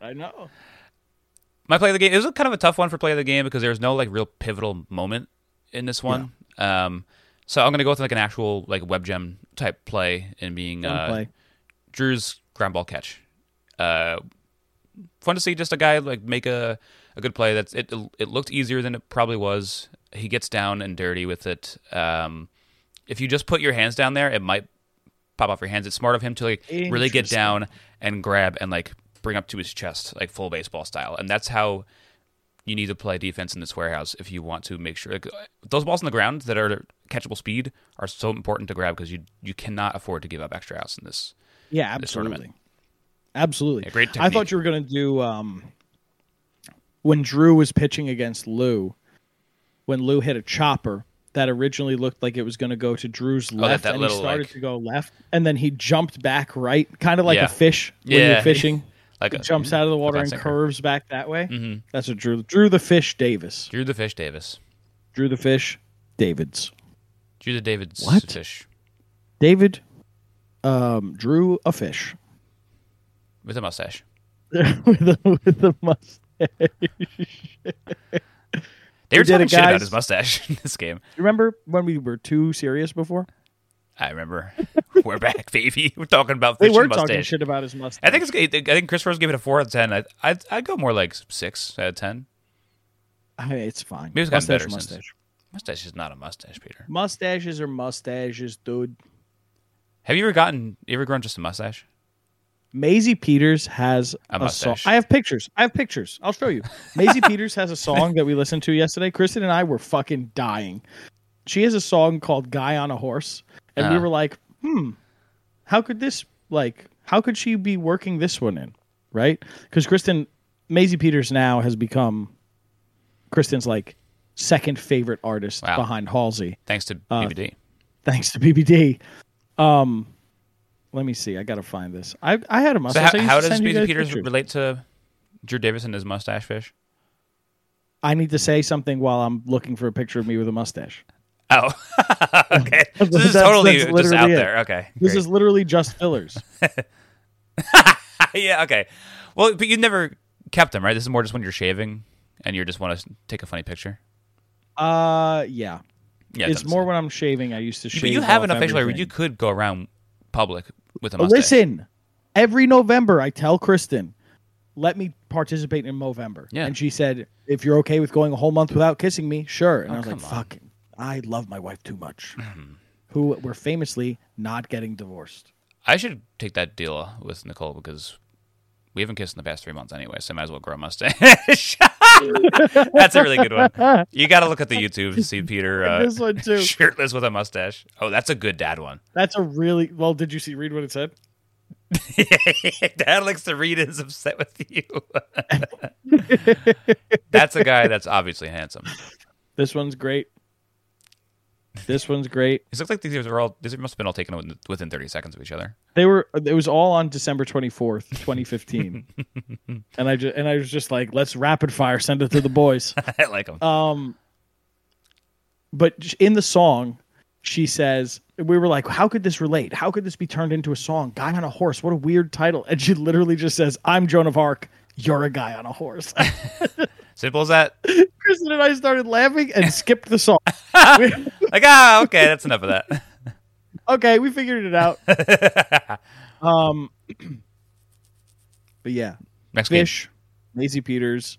I know. My play of the game it was kind of a tough one for play of the game because there's no like real pivotal moment in this one. Um, so I'm gonna go with like an actual like web gem type play and being uh, play. Drew's ground ball catch. Uh, fun to see just a guy like make a, a good play. That's it. It looked easier than it probably was. He gets down and dirty with it. Um, if you just put your hands down there, it might pop off your hands. It's smart of him to like really get down and grab and like bring up to his chest, like full baseball style, and that's how you need to play defense in this warehouse if you want to make sure like, those balls on the ground that are catchable speed are so important to grab because you you cannot afford to give up extra outs in this. Yeah, this tournament. absolutely. Absolutely. Yeah, great I thought you were going to do um, when Drew was pitching against Lou, when Lou hit a chopper that originally looked like it was going to go to Drew's that- left, that and little, he started like- to go left, and then he jumped back right, kind of like Yeah. a fish when Yeah. you're fishing. Like It jumps out of the water and sinker. curves back that way. hmm That's what Drew. Drew the fish Davis. Drew the fish Davis. Drew the fish Davids. Drew the David's What? fish David um, drew a fish with a mustache. with a, with a mustache. They were talking shit about his mustache in this game. Remember when we were too serious before? I remember. We're back, baby. We're talking about They were and talking shit about his mustache. I think it's. I think Chris Rose gave it a four out of ten. I, I'd, I'd go more like six out of ten. I mean, it's fine. Maybe it's gotten mustache, better since- mustache. Mustache is not a mustache, Peter. Mustaches are mustaches, dude. Have you ever gotten? You ever grown just a mustache? Maisie Peters has A a, song. mustache. I have pictures. I have pictures. I'll show you. Maisie Peters has a song that we listened to yesterday. Kristen and I were fucking dying. She has a song called "Guy on a Horse," and we Uh. were like, "Hmm, how could this like? How could she be working this one in?" Right? Because Kristen, Maisie Peters now has become Kristen's like second favorite artist Wow. behind Halsey. Thanks to Uh, BBD. thanks to BBD. Um, let me see. I gotta find this. I I had a So mustache. how, how does Maisie Peters pictures. relate to Drew Davis and his mustache fish? I need to say something while I'm looking for a picture of me with a mustache. Oh, okay. So this is totally just out it. there. Okay. This great. is literally just fillers. yeah. Okay. Well, but you never kept them, right? This is more just when you're shaving and you just want to take a funny picture. uh, yeah. Yeah. it's more when I'm shaving. I used to shave. But you have enough facial hair you could go around public with a Oh, mustache. Listen, every November I tell Kristen, let me participate in Movember. Yeah. And she said, if you're okay with going a whole month without kissing me, sure. And Oh, I was like, on. fuck, I love my wife too much. Who were famously not getting divorced. I should take that deal with Nicole because we haven't kissed in the past three months anyway, so I might as well grow a mustache. That's a really good one. You got to look at the YouTube to see Peter uh, this one too. shirtless with a mustache. Oh, that's a good dad one. That's a really well. Did you see? Read what it said. dad likes to read is upset with you. that's a guy that's obviously handsome. This one's great. This one's great. It looks like these were all. These must have been all taken within- within thirty seconds of each other. They were. It was all on December twenty fourth, twenty fifteen. and I just and I was just like, let's rapid fire send it to the boys. I like them. Um, but in the song, she says, we were like, how could this relate? How could this be turned into a song? Guy on a horse. What a weird title. And she literally just says, I'm Joan of Arc. You're a guy on a horse. Simple as that. Kristen and I started laughing and skipped the song. Like ah, okay, that's enough of that. okay, we figured it out. Um, but yeah, Next game, Fish, Maisie Peters,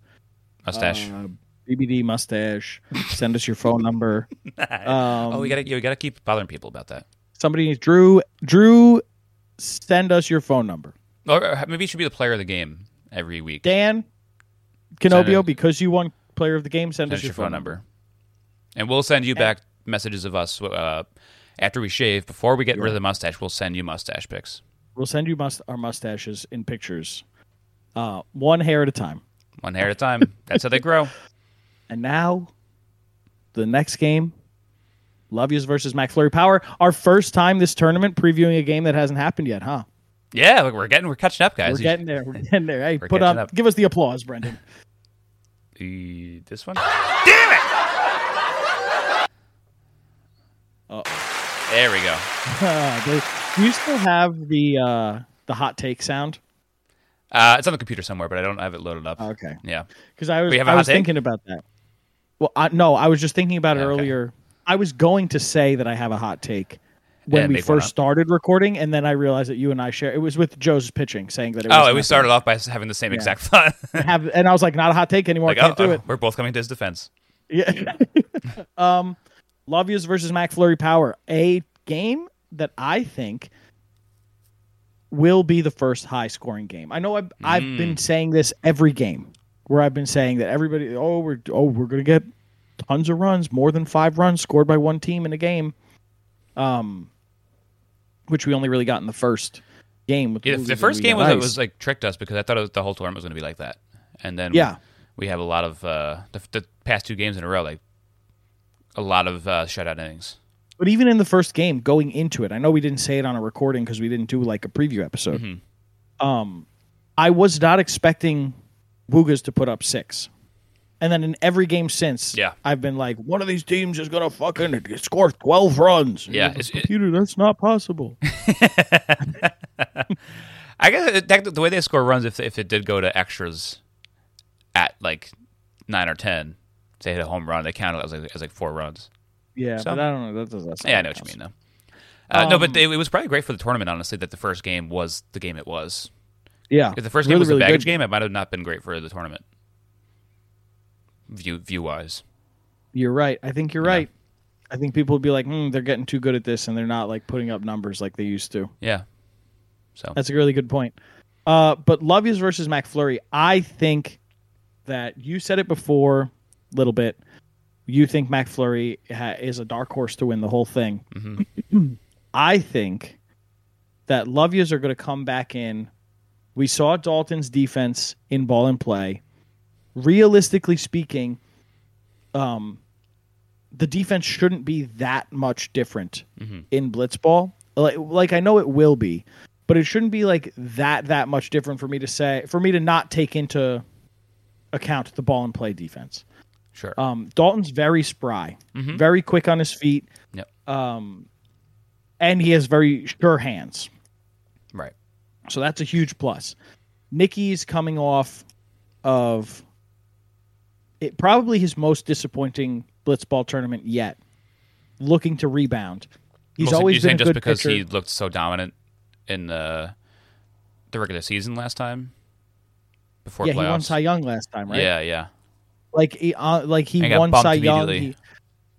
mustache. uh, BBD mustache. Send us your phone number. Um, oh, we gotta, you gotta keep bothering people about that. somebody needs Drew. Drew, send us your phone number. Or uh, maybe you should be the player of the game every week. Dan Send Canobio, it- because you won player of the game, send, Send us your phone number. and we'll send you back messages of us uh, after we shave. Before we get rid of the mustache, we'll send you mustache pics. We'll send you must- our mustaches in pictures, uh, one hair at a time. One hair at a time. That's how they grow. And now, the next game, Love Yous versus McFlurry Power. Our first time this tournament previewing a game that hasn't happened yet, huh? Yeah, look, we're getting, we're catching up, guys. We're getting there. We're getting there. Hey, We're put catching up, up. give us the applause, Brendan. The- this one. Damn it! Uh, there we go. Uh, they- do you still have the uh, the hot take sound? Uh, it's on the computer somewhere, but I don't have it loaded up. Okay, Yeah. because I was We have a I hot was take? thinking about that. Well, I, no, I was just thinking about it Okay. earlier. I was going to say that I have a hot take when we first started recording, and then I realized that you and I share. It was with Joe's pitching, saying that it was Oh, we started off by having the same exact thought. have, and I was like, not a hot take anymore. like, I can't oh, do oh, it. we're both coming to his defense. Yeah. um, Love Yous versus McFlurry Power, a game that I think will be the first high scoring game. I know I've, I've Mm. been saying this every game where I've been saying that everybody, oh, we're oh we're gonna get tons of runs, more than five runs scored by one team in a game. Um, which we only really got in the first game. With Yeah, the first game was, was like tricked us because I thought it was, the whole tournament was going to be like that, and then Yeah. we have a lot of uh, the, the past two games in a row, like a lot of uh, shutout innings. But even in the first game, going into it, I know we didn't say it on a recording because we didn't do like a preview episode. Mhm. Um, I was not expecting Woogas to put up six, and then in every game since, Yeah. I've been like, one of these teams is gonna fucking score twelve runs. Yeah, the computer, that's not possible. I guess that, the way they score runs, if if it did go to extras at like nine or ten, say hit a home run, they count it as like, as like four runs. yeah, So- but I don't know. That doesn't. Yeah, I know what you mean though. Uh, no, but Um, it, it was probably great for the tournament, honestly, that the first game was the game it was. Yeah, If the first game Really, was a really baggage game, it might have not been great for the tournament. View view wise. You're right. I think you're Yeah. right. I think people would be like, hmm, they're getting too good at this, and they're not like putting up numbers like they used to. Yeah. So That's a really good point. Uh, but Love Yous versus McFlurry, I think that you said it before, a little bit. You think McFlurry ha- is a dark horse to win the whole thing. Mhm. I think that Love Yous are going to come back in. We saw Dalton's defense in ball and play. Realistically speaking, um, the defense shouldn't be that much different Mhm. in blitzball. Like, like I know it will be, but it shouldn't be like that that much different for me to say for me to not take into account the ball and play defense. sure. Um, Dalton's very spry, Mhm. very quick on his feet, Yep. um, and he has very sure hands. Right. So that's a huge plus. Nicky's coming off of it probably his most disappointing blitzball tournament yet. Looking to rebound. He's Mostly- always been a just good because pitcher. he looked so dominant in the the regular season last time before yeah, playoffs. he won Cy Young last time, right? Yeah, yeah. Like he, uh, like he And won Cy Young. He,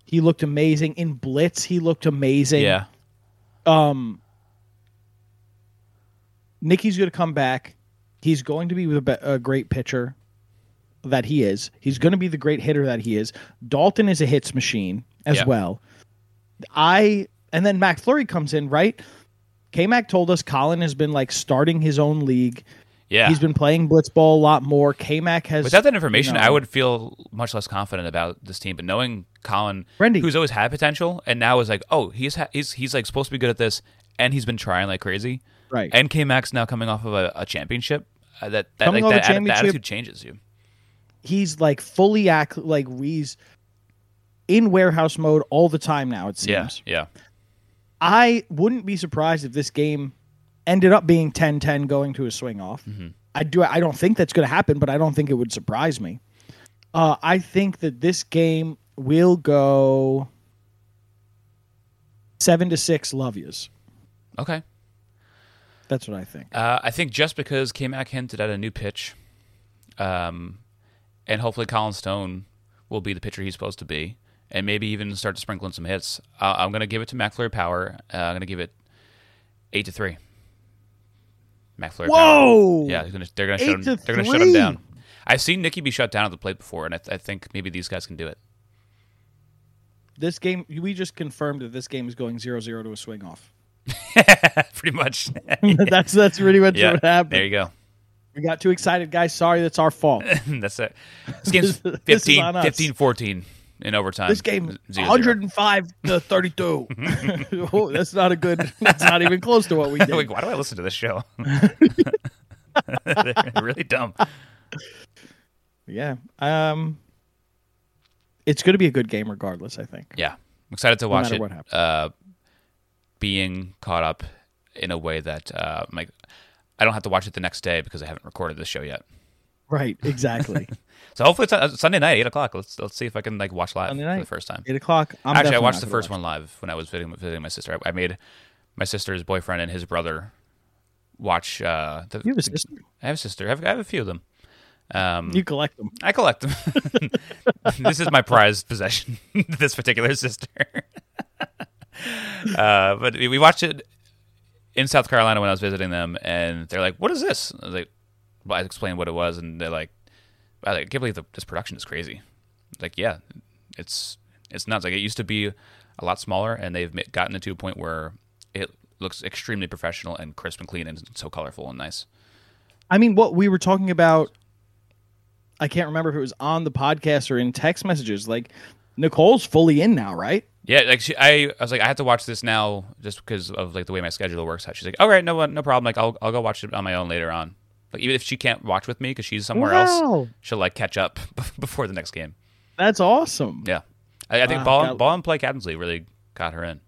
he looked amazing in Blitz. He looked amazing. Yeah. Um, Nicky's going to come back. He's going to be- a great pitcher that he is. He's going to be the great hitter that he is. Dalton is a hits machine as Yeah. well. I and then Mac McFlurry comes in right. K Mac told us Colin has been like starting his own league. Yeah. He's been playing blitzball a lot more. K Mac has Without that information, you I would feel much less confident about this team. But knowing Colin, Brendy. who's always had potential, and now is like, oh, he's ha- he's he's like supposed to be good at this, and he's been trying like crazy. right. And K Max now coming off of a, a championship. Uh, that that like that, that attitude changes you. He's like fully act like he's in warehouse mode all the time now. It Yeah, seems. yeah. I wouldn't be surprised if this game ended up being 10-10 going to a swing off. Mm-hmm. I do. I don't think that's going to happen, but I don't think it would surprise me. Uh, I think that this game will go seven to six. Love yous. Okay. That's what I think. Uh, I think just because K Mac hinted at a new pitch, um, and hopefully Colin Stone will be the pitcher he's supposed to be, and maybe even start to sprinkle in some hits. Uh, I'm going to give it to McFlurry Power. Uh, I'm going to give it eight to three. McFlurry Whoa! Power. Yeah, they're going to they're going to Eight shut him. They're going to shut him down. I've seen Nicky be shut down at the plate before, and I, th- I think maybe these guys can do it. This game, we just confirmed that this game is going 0-0 to a swing off. Pretty much. that's that's really much yeah. what happened. There you go. We got too excited, guys. Sorry, that's our fault. That's it. This game's 15, on us. 15 14 in overtime. This game, Zero, zero. 105 to 32. oh, that's not a good. That's not even close to what we Like, did. why do I listen to this show? Really dumb. Yeah. Um. It's going to be a good game, regardless. I think. Yeah, I'm excited to watch matter it. Uh, being caught up in a way that uh, like I don't have to watch it the next day because I haven't recorded this show yet. Right. Exactly. So hopefully it's uh, Sunday night, eight o'clock. Let's let's see if I can like watch live Sunday for the first time. Eight o'clock. I'm Actually, I watched the first watch one live when I was visiting, visiting my sister. I, I made my sister's boyfriend and his brother watch. Uh, the. You have a the- sister. I have a sister. I have, I have a few of them. Um, You collect them. I collect them. this is my prized possession. this particular sister. uh, but we we watched it in South Carolina when I was visiting them, and they're like, "What is this?" I was like, well, I explained what it was, and they're like, "I like, can't believe the, this production is crazy." Like, yeah, it's it's nuts. Like it used to be a lot smaller, and they've gotten it to a point where it looks extremely professional and crisp and clean, and so colorful and nice. I mean, what we were talking about, I can't remember if it was on the podcast or in text messages. Like, Nicole's fully in now, right? Yeah, like she, I, I was like, I have to watch this now just because of like the way my schedule works. out. She's like, all right, no, no problem. Like, I'll, I'll go watch it on my own later on. Like, even if she can't watch with me because she's somewhere else, she'll like catch up before the next game. That's awesome. Yeah, I, I think Wow, ball, got- ball and play Captain's League really got her in.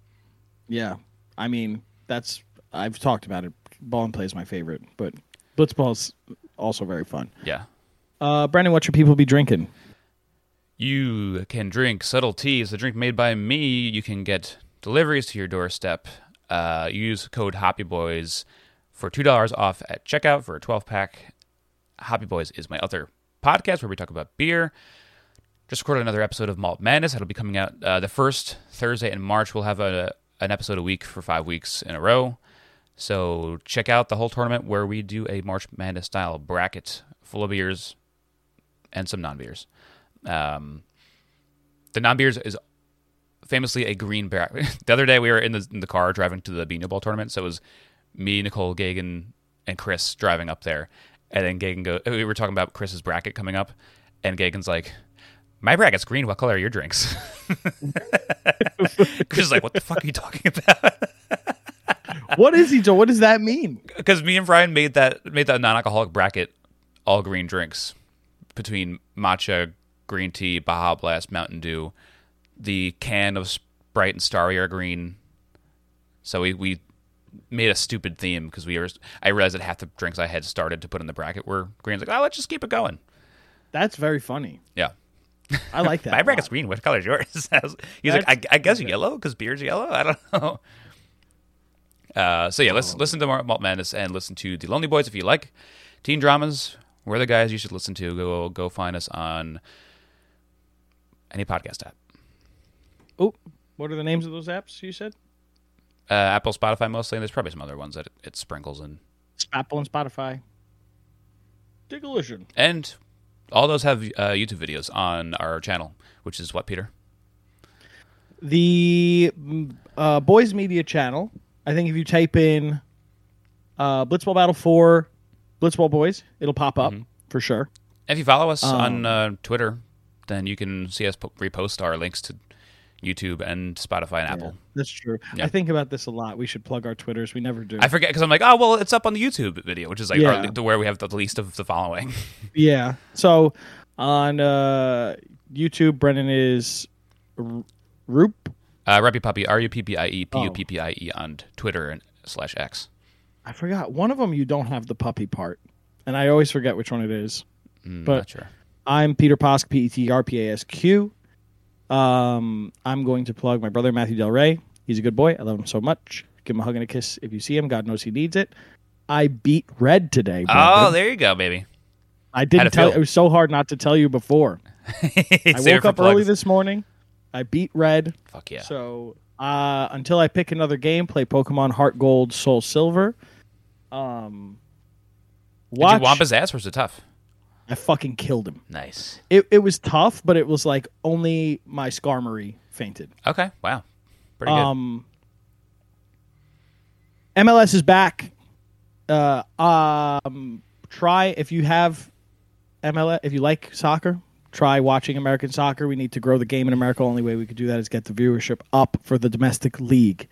Yeah. I mean, that's I've talked about it. Ball and play is my favorite, but Blitzball's also very fun. Yeah, Uh, Brendan, what should people be drinking? You can drink Subtle Teas, the drink made by me. You can get deliveries to your doorstep. Uh, use code Hoppy Boys for two dollars off at checkout for a twelve pack. Hoppy Boys is my other podcast where we talk about beer. Just recorded another episode of Malt Madness. That'll be coming out uh, the first Thursday in March. We'll have a, an episode a week for five weeks in a row. So check out the whole tournament where we do a March Madness style bracket full of beers and some non beers. Um, the non beers is famously a green beer. the other day we were in the in the car driving to the Beano Ball tournament, so it was me, Nicole, Gagan, and Chris driving up there, and then Gagan go. We were talking about Chris's bracket coming up, and Gagan's like. My bracket's green. What color are your drinks? Chris is like, "What the fuck are you talking about?" what is he doing? What does that mean? because me and Brian made that made that non-alcoholic bracket all green drinks between matcha, green tea, Baja Blast, Mountain Dew. The can of Sprite and Starry are green. So we we made a stupid theme because we were. I realized that half the drinks I had started to put in the bracket were green. I was like, oh, let's just keep it going. That's very funny. Yeah. I like that. My bracket's green. What color is yours? Was- He's like, I, I guess yellow because beer's yellow. I don't know. Uh, so yeah, let's listen to Malt Madness and listen to the Lonely Boys if you like teen dramas. We're the guys you should listen to. Go go find us on any podcast app, Oh, what are the names of those apps you said? uh, Apple, Spotify mostly. And there's probably some other ones that it, it sprinkles in, Apple and Spotify. Diggletion. and all those have uh, YouTube videos on our channel, which is what Peter. The mm, uh, Boys Media channel. I think if you type in uh, Blitzball Battle 4, Blitzball Boys, it'll pop up for sure. If you follow us Um, on uh, Twitter, then you can see us repost our links to YouTube and Spotify and Apple. That's true. Yeah. I think about this a lot. We should plug our Twitters. We never do. I forget because I'm like, oh well, it's up on the YouTube video, which is like Yeah. to where we have the least of the following. yeah. So on uh, YouTube, Brendan is R- Roop. Uh, Ruppy Puppy, R U P P I E Oh. P U P P I E on Twitter and slash X. I forgot. One of them you don't have the puppy part. And I always forget which one it is. Mm, But- not sure. I'm Peter Posk, P E T R P A S Q. Um, I'm going to plug my brother Matthew Del Rey. He's a good boy. I love him so much. Give him a hug and a kiss if you see him. God knows he needs it. I beat Red today. Oh, there you go, baby. I didn't tell. feel? It was so hard not to tell you before. I woke up early this morning. I beat Red. Fuck yeah. So uh, until I pick another game, play Pokemon Heart Gold, Soul Silver. Um, Did watch. you womp his ass or was it tough? I fucking killed him. Nice. It it was tough, but it was like only my Skarmory fainted. Okay. Wow. Pretty good. Um, MLS is back. Uh, um, try if you have MLS, if you like soccer, try watching American soccer. We need to grow the game in America. Only way we could do that is get the viewership up for the domestic league.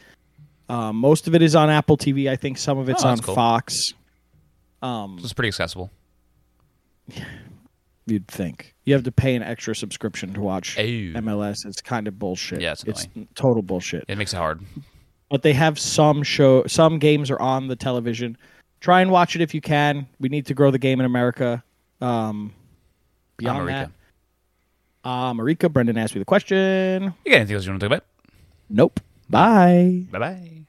Um, most of it is on Apple TV. I think some of it's Oh, on cool. Fox. Um, It's pretty accessible. you'd think you have to pay an extra subscription to watch Ew. MLS. It's kind of bullshit. Yeah, it's it's total bullshit. It makes it hard. but they have some show some games are on the television try and watch it if you can we need to grow the game in america um beyond Marika. that uh marika brendan asked me the question You got anything else you want to talk about? nope bye Bye bye.